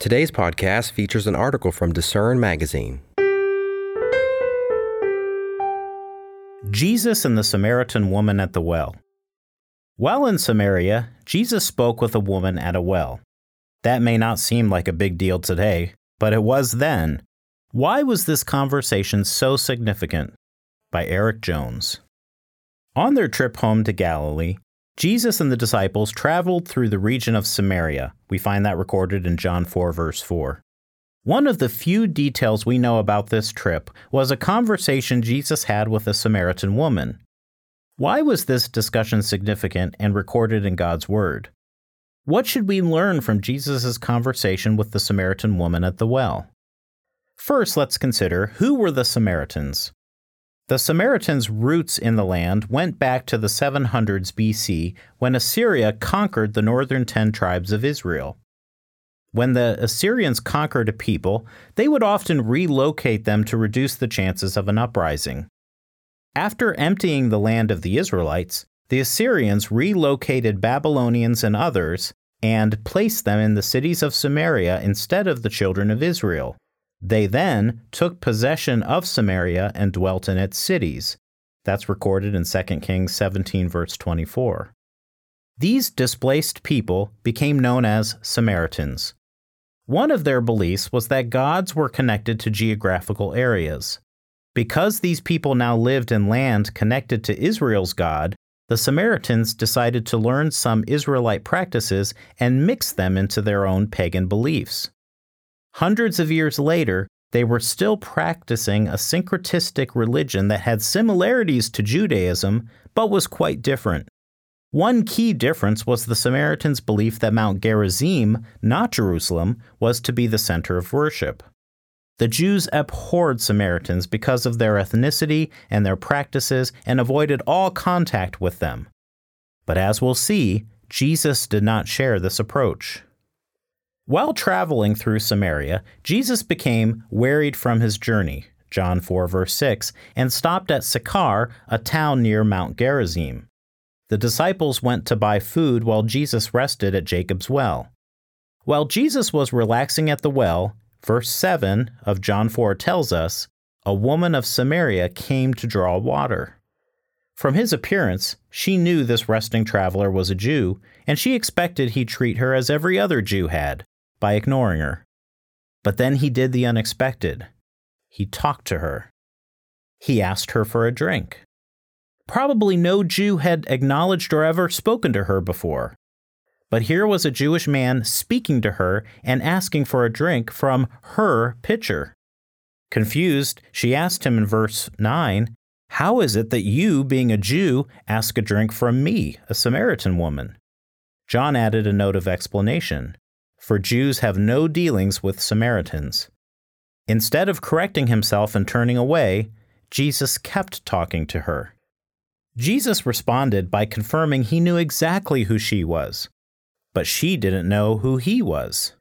Today's podcast features an article from Discern Magazine. Jesus and the Samaritan woman at the well. While in Samaria, Jesus spoke with a woman at a well. That may not seem like a big deal today, but it was then. Why was this conversation so significant? By Erik Jones. On their trip home to Galilee, Jesus and the disciples traveled through the region of Samaria. We find that recorded in John 4, verse 4. One of the few details we know about this trip was a conversation Jesus had with a Samaritan woman. Why was this discussion significant and recorded in God's Word? What should we learn from Jesus' conversation with the Samaritan woman at the well? First, let's consider who were the Samaritans. The Samaritans' roots in the land went back to the 700s BC when Assyria conquered the northern 10 tribes of Israel. When the Assyrians conquered a people, they would often relocate them to reduce the chances of an uprising. After emptying the land of the Israelites, the Assyrians relocated Babylonians and others and placed them in the cities of Samaria instead of the children of Israel. They then took possession of Samaria and dwelt in its cities. That's recorded in 2 Kings 17, verse 24. These displaced people became known as Samaritans. One of their beliefs was that gods were connected to geographical areas. Because these people now lived in land connected to Israel's God, the Samaritans decided to learn some Israelite practices and mix them into their own pagan beliefs. Hundreds of years later, they were still practicing a syncretistic religion that had similarities to Judaism, but was quite different. One key difference was the Samaritans' belief that Mount Gerizim, not Jerusalem, was to be the center of worship. The Jews abhorred Samaritans because of their ethnicity and their practices and avoided all contact with them. But as we'll see, Jesus did not share this approach. While traveling through Samaria, Jesus became wearied from his journey, John 4, verse 6, and stopped at Sychar, a town near Mount Gerizim. The disciples went to buy food while Jesus rested at Jacob's well. While Jesus was relaxing at the well, verse 7 of John 4 tells us, a woman of Samaria came to draw water. From his appearance, she knew this resting traveler was a Jew, and she expected he'd treat her as every other Jew had, by ignoring her. But then he did the unexpected. He talked to her. He asked her for a drink. Probably no Jew had acknowledged or ever spoken to her before. But here was a Jewish man speaking to her and asking for a drink from her pitcher. Confused, she asked him in verse 9, How is it that you, being a Jew, ask a drink from me, a Samaritan woman? John added a note of explanation for Jews have no dealings with Samaritans. Instead of correcting himself and turning away, Jesus kept talking to her. Jesus responded by confirming he knew exactly who she was, but she didn't know who he was.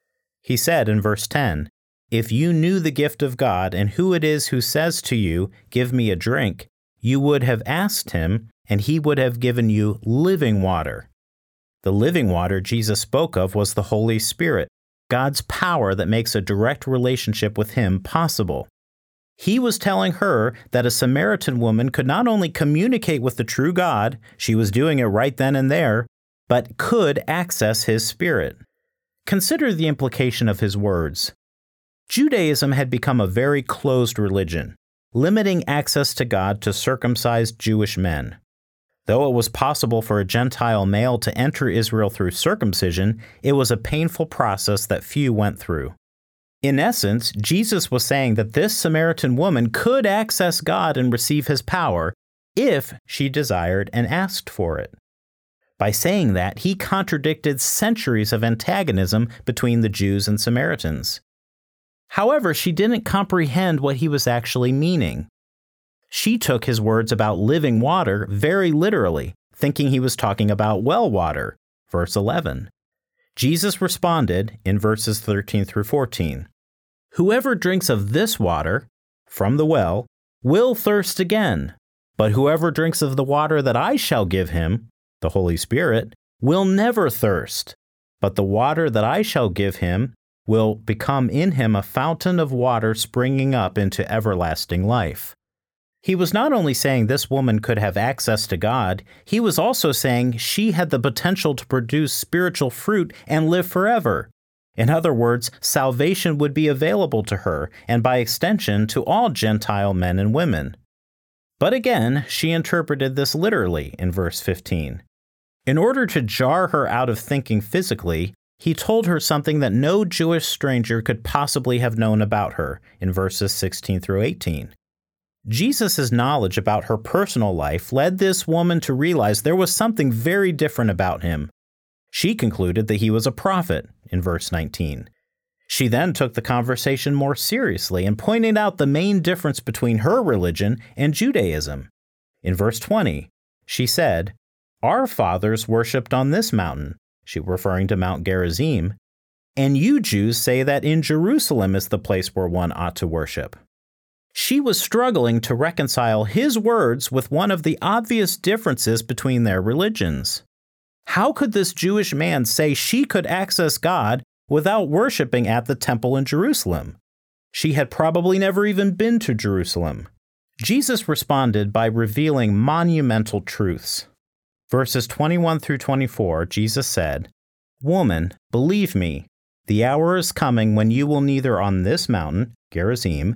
He said in verse 10, If you knew the gift of God and who it is who says to you, Give me a drink, you would have asked him, and he would have given you living water. The living water Jesus spoke of was the Holy Spirit, God's power that makes a direct relationship with Him possible. He was telling her that a Samaritan woman could not only communicate with the true God, she was doing it right then and there, but could access His Spirit. Consider the implication of his words. Judaism had become a very closed religion, limiting access to God to circumcised Jewish men. Though it was possible for a Gentile male to enter Israel through circumcision, it was a painful process that few went through. In essence, Jesus was saying that this Samaritan woman could access God and receive his power if she desired and asked for it. By saying that, he contradicted centuries of antagonism between the Jews and Samaritans. However, she didn't comprehend what he was actually meaning. She took his words about living water very literally, thinking he was talking about well water. Verse 11. Jesus responded in verses 13 through 14 Whoever drinks of this water, from the well, will thirst again. But whoever drinks of the water that I shall give him, the Holy Spirit, will never thirst. But the water that I shall give him will become in him a fountain of water springing up into everlasting life. He was not only saying this woman could have access to God, he was also saying she had the potential to produce spiritual fruit and live forever. In other words, salvation would be available to her, and by extension to all Gentile men and women. But again, she interpreted this literally in verse 15. In order to jar her out of thinking physically, he told her something that no Jewish stranger could possibly have known about her in verses 16 through 18. Jesus' knowledge about her personal life led this woman to realize there was something very different about him. She concluded that he was a prophet in verse 19. She then took the conversation more seriously and pointed out the main difference between her religion and Judaism. In verse 20, she said, Our fathers worshipped on this mountain, she referring to Mount Gerizim, and you Jews say that in Jerusalem is the place where one ought to worship. She was struggling to reconcile his words with one of the obvious differences between their religions. How could this Jewish man say she could access God without worshiping at the temple in Jerusalem? She had probably never even been to Jerusalem. Jesus responded by revealing monumental truths. Verses 21 through 24, Jesus said, Woman, believe me, the hour is coming when you will neither on this mountain, Gerizim,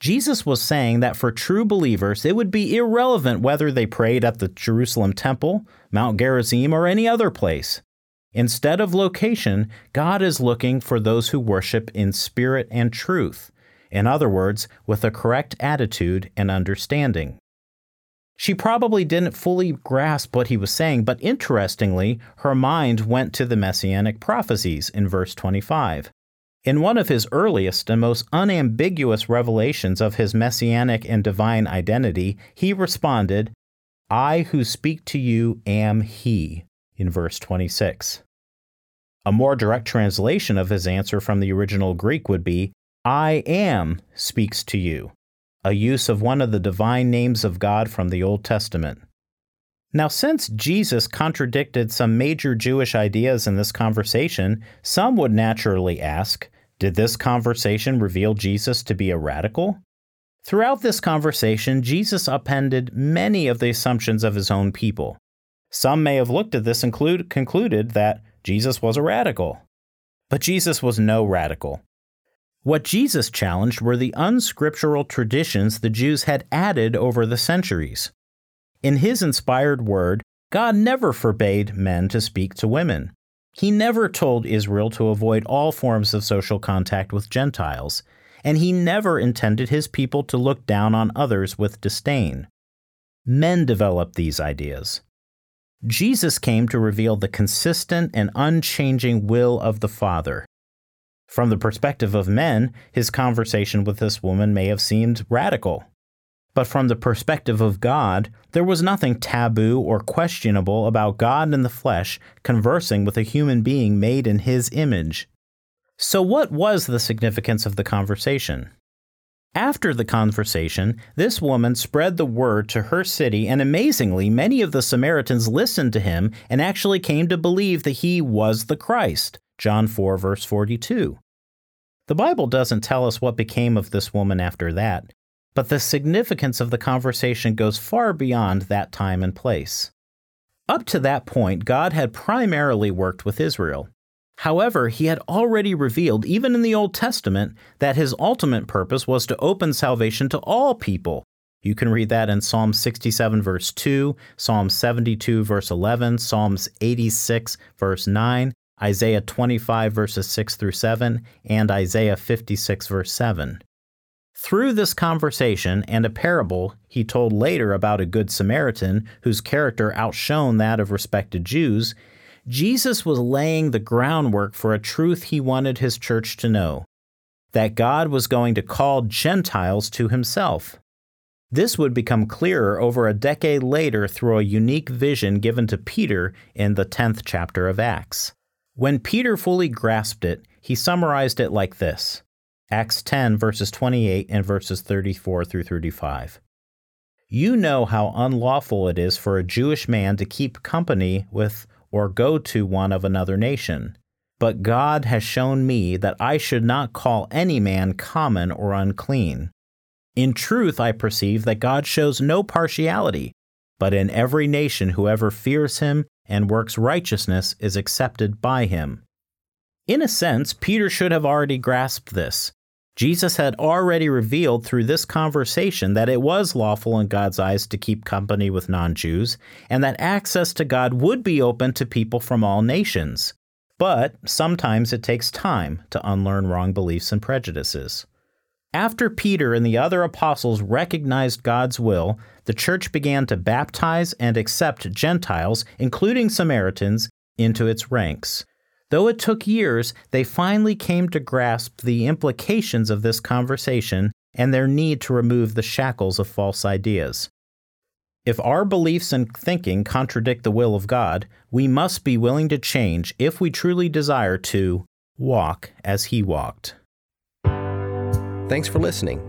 Jesus was saying that for true believers, it would be irrelevant whether they prayed at the Jerusalem temple, Mount Gerizim, or any other place. Instead of location, God is looking for those who worship in spirit and truth. In other words, with a correct attitude and understanding. She probably didn't fully grasp what he was saying, but interestingly, her mind went to the messianic prophecies in verse 25. In one of his earliest and most unambiguous revelations of his messianic and divine identity, he responded, I who speak to you am He, in verse 26. A more direct translation of his answer from the original Greek would be, I am speaks to you, a use of one of the divine names of God from the Old Testament. Now, since Jesus contradicted some major Jewish ideas in this conversation, some would naturally ask Did this conversation reveal Jesus to be a radical? Throughout this conversation, Jesus upended many of the assumptions of his own people. Some may have looked at this and concluded that Jesus was a radical. But Jesus was no radical. What Jesus challenged were the unscriptural traditions the Jews had added over the centuries. In his inspired word, God never forbade men to speak to women. He never told Israel to avoid all forms of social contact with Gentiles, and he never intended his people to look down on others with disdain. Men developed these ideas. Jesus came to reveal the consistent and unchanging will of the Father. From the perspective of men, his conversation with this woman may have seemed radical. But from the perspective of God, there was nothing taboo or questionable about God in the flesh conversing with a human being made in His image. So, what was the significance of the conversation? After the conversation, this woman spread the word to her city, and amazingly, many of the Samaritans listened to him and actually came to believe that he was the Christ. John 4, verse 42. The Bible doesn't tell us what became of this woman after that, but the significance of the conversation goes far beyond that time and place. Up to that point, God had primarily worked with Israel. However, he had already revealed, even in the Old Testament, that his ultimate purpose was to open salvation to all people. You can read that in Psalm 67, verse 2, Psalm 72, verse 11, Psalms 86, verse 9, Isaiah 25, verses 6 through 7, and Isaiah 56, verse 7. Through this conversation and a parable he told later about a Good Samaritan whose character outshone that of respected Jews, Jesus was laying the groundwork for a truth he wanted his church to know that God was going to call Gentiles to himself. This would become clearer over a decade later through a unique vision given to Peter in the 10th chapter of Acts. When Peter fully grasped it, he summarized it like this Acts 10, verses 28 and verses 34 through 35. You know how unlawful it is for a Jewish man to keep company with or go to one of another nation. But God has shown me that I should not call any man common or unclean. In truth, I perceive that God shows no partiality, but in every nation whoever fears him and works righteousness is accepted by him. In a sense, Peter should have already grasped this. Jesus had already revealed through this conversation that it was lawful in God's eyes to keep company with non Jews, and that access to God would be open to people from all nations. But sometimes it takes time to unlearn wrong beliefs and prejudices. After Peter and the other apostles recognized God's will, the church began to baptize and accept Gentiles, including Samaritans, into its ranks. Though it took years, they finally came to grasp the implications of this conversation and their need to remove the shackles of false ideas. If our beliefs and thinking contradict the will of God, we must be willing to change if we truly desire to walk as He walked. Thanks for listening.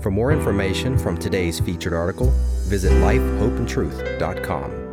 For more information from today's featured article, visit lifehopeandtruth.com.